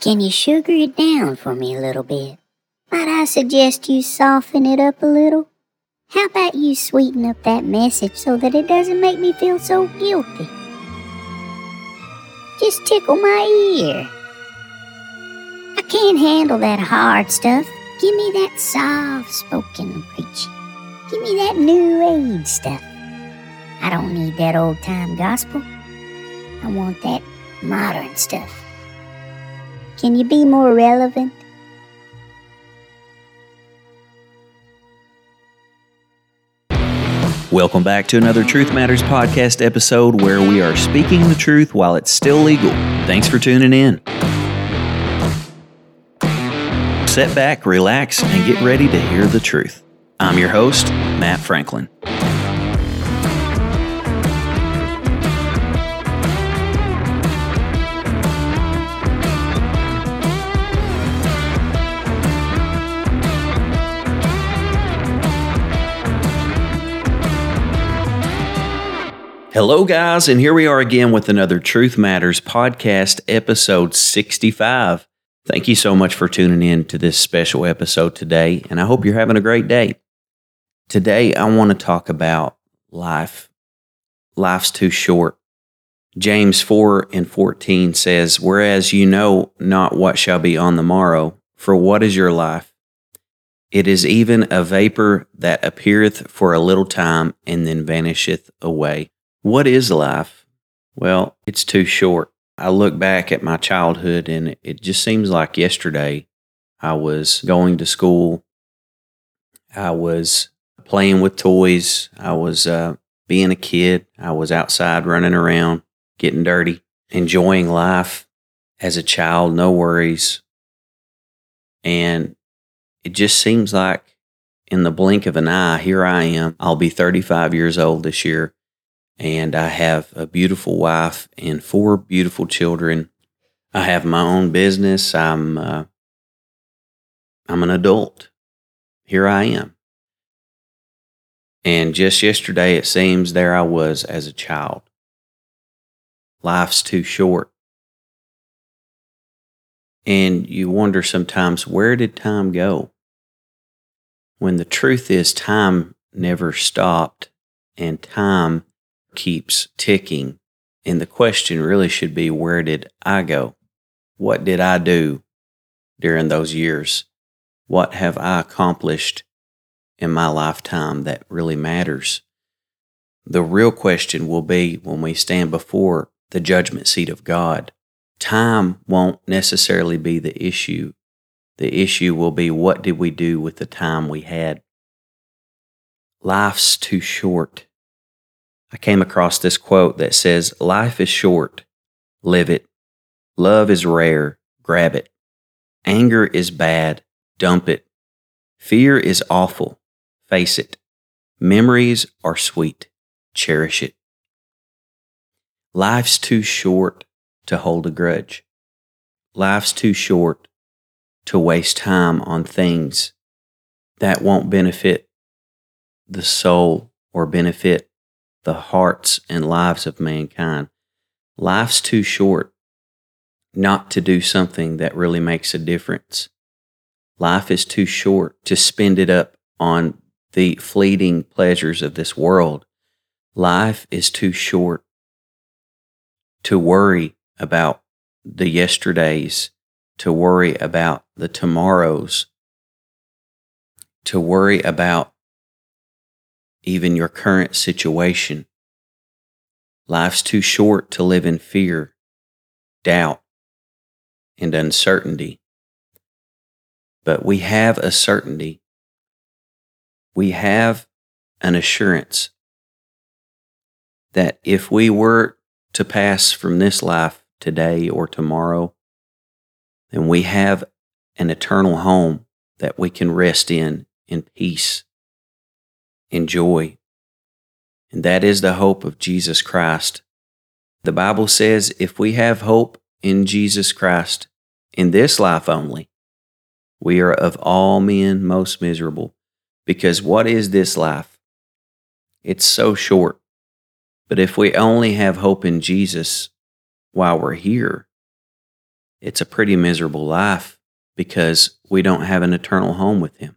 Can you sugar it down for me a little bit? Might I suggest you soften it up a little? How about you sweeten up that message so that it doesn't make me feel so guilty? Just tickle my ear. I can't handle that hard stuff. Give me that soft spoken preaching. Give me that new age stuff. I don't need that old time gospel. I want that modern stuff. Can you be more relevant? Welcome back to another Truth Matters podcast episode where we are speaking the truth while it's still legal. Thanks for tuning in. Sit back, relax, and get ready to hear the truth. I'm your host, Matt Franklin. Hello, guys, and here we are again with another Truth Matters podcast, episode 65. Thank you so much for tuning in to this special episode today, and I hope you're having a great day. Today, I want to talk about life. Life's too short. James 4 and 14 says, Whereas you know not what shall be on the morrow, for what is your life? It is even a vapor that appeareth for a little time and then vanisheth away. What is life? Well, it's too short. I look back at my childhood and it just seems like yesterday I was going to school. I was playing with toys. I was uh, being a kid. I was outside running around, getting dirty, enjoying life as a child, no worries. And it just seems like in the blink of an eye, here I am. I'll be 35 years old this year and I have a beautiful wife and four beautiful children. I have my own business. I'm uh, I'm an adult. Here I am. And just yesterday, it seems there I was as a child. Life's too short. And you wonder sometimes, where did time go? When the truth is, time never stopped and time keeps ticking. And the question really should be where did I go? What did I do during those years? What have I accomplished in my lifetime that really matters? The real question will be when we stand before the judgment seat of God. Time won't necessarily be the issue. The issue will be what did we do with the time we had? Life's too short I came across this quote that says, Life is short, live it. Love is rare, grab it. Anger is bad, dump it. Fear is awful, face it. Memories are sweet, cherish it. Life's too short to hold a grudge. Life's too short to waste time on things that won't benefit the soul or benefit the hearts and lives of mankind. Life's too short not to do something that really makes a difference. Life is too short to spend it up on the fleeting pleasures of this world. Life is too short to worry about the yesterdays, to worry about the tomorrows, to worry about even your current situation. Life's too short to live in fear, doubt, and uncertainty. But we have a certainty. We have an assurance that if we were to pass from this life today or tomorrow, then we have an eternal home that we can rest in in peace and joy. And that is the hope of Jesus Christ. The Bible says if we have hope in Jesus Christ in this life only, we are of all men most miserable. Because what is this life? It's so short. But if we only have hope in Jesus while we're here, it's a pretty miserable life because we don't have an eternal home with Him.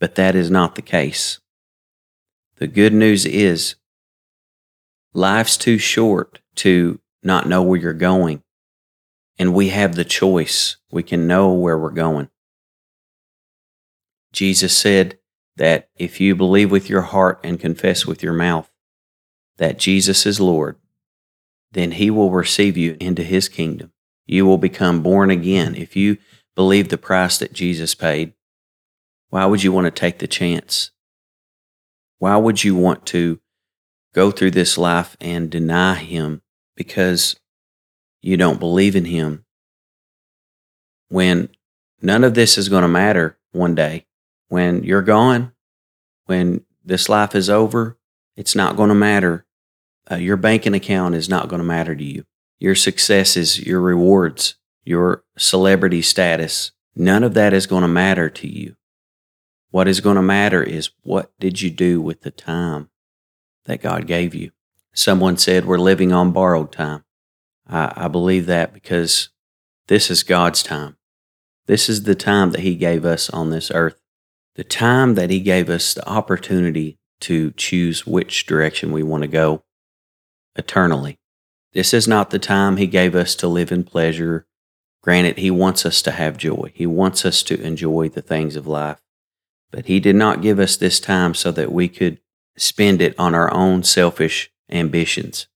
But that is not the case. The good news is life's too short to not know where you're going. And we have the choice. We can know where we're going. Jesus said that if you believe with your heart and confess with your mouth that Jesus is Lord, then he will receive you into his kingdom. You will become born again. If you believe the price that Jesus paid, why would you want to take the chance? Why would you want to go through this life and deny him because you don't believe in him when none of this is going to matter one day? when you're gone, when this life is over, it's not going to matter. Uh, your banking account is not going to matter to you. Your successes, your rewards, your celebrity status, none of that is going to matter to you. What is going to matter is what did you do with the time that God gave you? Someone said we're living on borrowed time. I, I believe that because this is God's time. This is the time that He gave us on this earth the time that He gave us the opportunity to choose which direction we want to go eternally. This is not the time He gave us to live in pleasure. Granted, He wants us to have joy, He wants us to enjoy the things of life. But He did not give us this time so that we could spend it on our own selfish ambitions.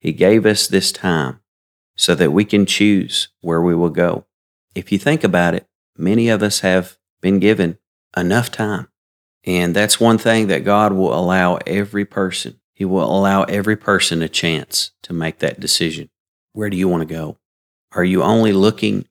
He gave us this time so that we can choose where we will go. If you think about it, many of us have been given enough time. And that's one thing that God will allow every person. He will allow every person a chance to make that decision. Where do you want to go? Are you only looking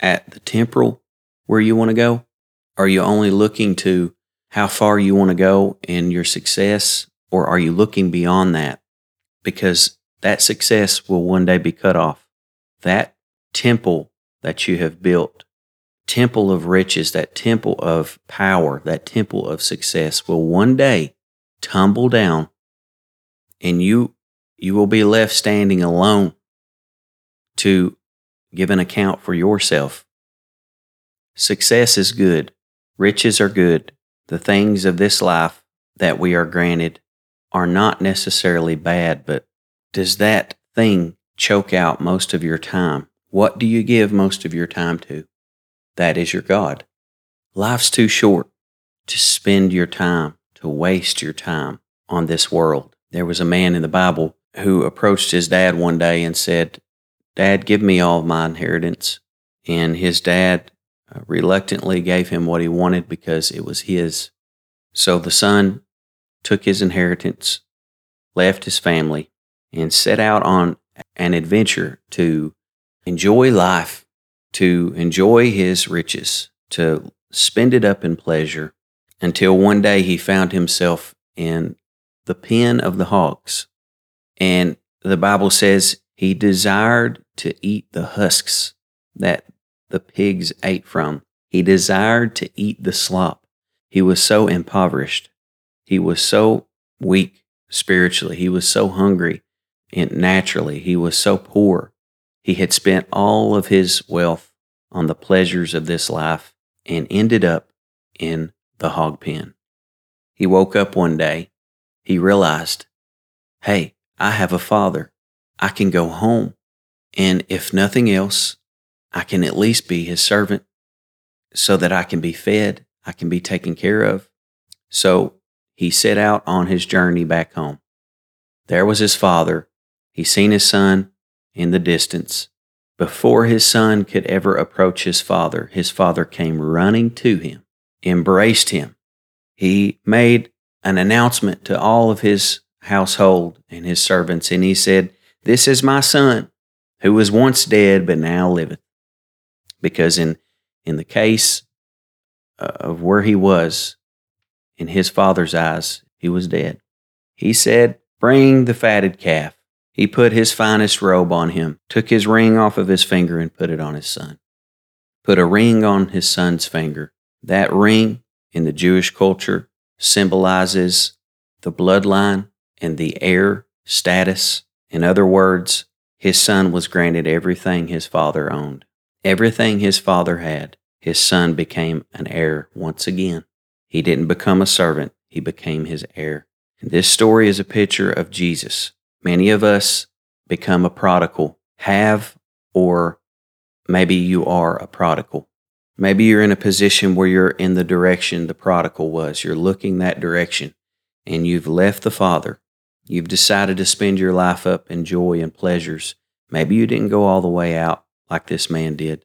at the temporal where you want to go? Are you only looking to how far you want to go in your success? Or are you looking beyond that? Because that success will one day be cut off. That temple that you have built temple of riches, that temple of power, that temple of success will one day tumble down and you you will be left standing alone to give an account for yourself. Success is good. Riches are good. The things of this life that we are granted are not necessarily bad, but does that thing choke out most of your time? What do you give most of your time to? that is your God. Life's too short to spend your time, to waste your time on this world. There was a man in the Bible who approached his dad one day and said, Dad, give me all of my inheritance. And his dad uh, reluctantly gave him what he wanted because it was his. So the son took his inheritance, left his family, and set out on an adventure to enjoy life to enjoy his riches, to spend it up in pleasure, until one day he found himself in the pen of the hogs. And the Bible says he desired to eat the husks that the pigs ate from. He desired to eat the slop. He was so impoverished. He was so weak spiritually. He was so hungry and naturally. He was so poor he had spent all of his wealth on the pleasures of this life and ended up in the hog pen. He woke up one day. He realized, hey, I have a father. I can go home. And if nothing else, I can at least be his servant so that I can be fed, I can be taken care of. So he set out on his journey back home. There was his father. He seen his son in the distance. Before his son could ever approach his father, his father came running to him, embraced him. He made an announcement to all of his household and his servants, and he said, This is my son, who was once dead but now liveth. Because in, in the case uh, of where he was, in his father's eyes, he was dead. He said, Bring the fatted calf. He put his finest robe on him, took his ring off of his finger, and put it on his son. Put a ring on his son's finger. That ring, in the Jewish culture, symbolizes the bloodline and the heir status. In other words, his son was granted everything his father owned. Everything his father had, his son became an heir once again. He didn't become a servant, he became his heir. And this story is a picture of Jesus. Many of us become a prodigal, have, or maybe you are a prodigal. Maybe you're in a position where you're in the direction the prodigal was. You're looking that direction and you've left the Father. You've decided to spend your life up in joy and pleasures. Maybe you didn't go all the way out like this man did,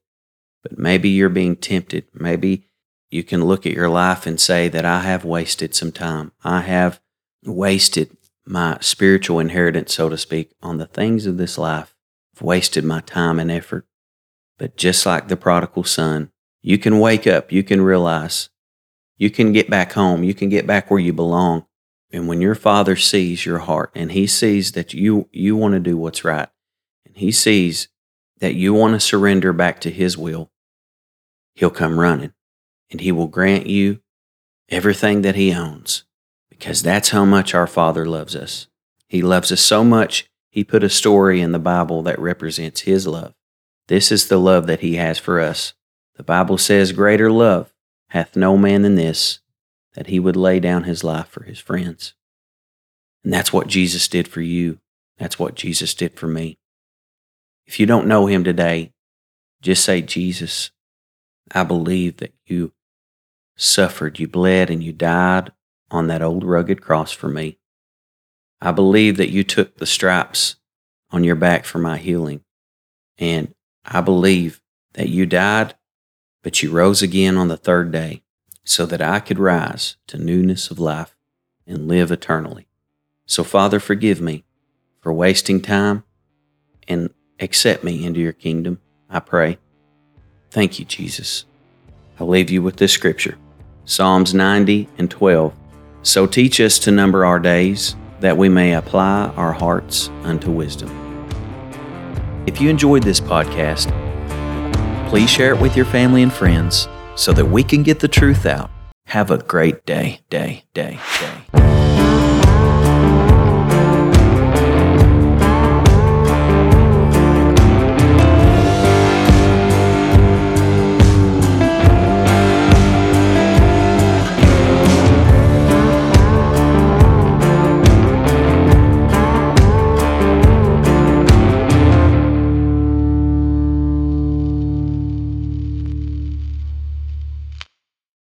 but maybe you're being tempted. Maybe you can look at your life and say that I have wasted some time. I have wasted my spiritual inheritance, so to speak, on the things of this life. I've wasted my time and effort. But just like the prodigal son, you can wake up, you can realize, you can get back home, you can get back where you belong. And when your father sees your heart and he sees that you, you want to do what's right, and he sees that you want to surrender back to his will, he'll come running and he will grant you everything that he owns because that's how much our Father loves us. He loves us so much, he put a story in the Bible that represents his love. This is the love that he has for us. The Bible says, Greater love hath no man than this, that he would lay down his life for his friends. And that's what Jesus did for you. That's what Jesus did for me. If you don't know him today, just say, Jesus, I believe that you suffered, you bled, and you died on that old rugged cross for me. I believe that you took the stripes on your back for my healing. And I believe that you died, but you rose again on the third day so that I could rise to newness of life and live eternally. So, Father, forgive me for wasting time and accept me into your kingdom, I pray. Thank you, Jesus. I'll leave you with this scripture Psalms 90 and 12. So teach us to number our days, that we may apply our hearts unto wisdom. If you enjoyed this podcast, please share it with your family and friends so that we can get the truth out. Have a great day, day, day, day.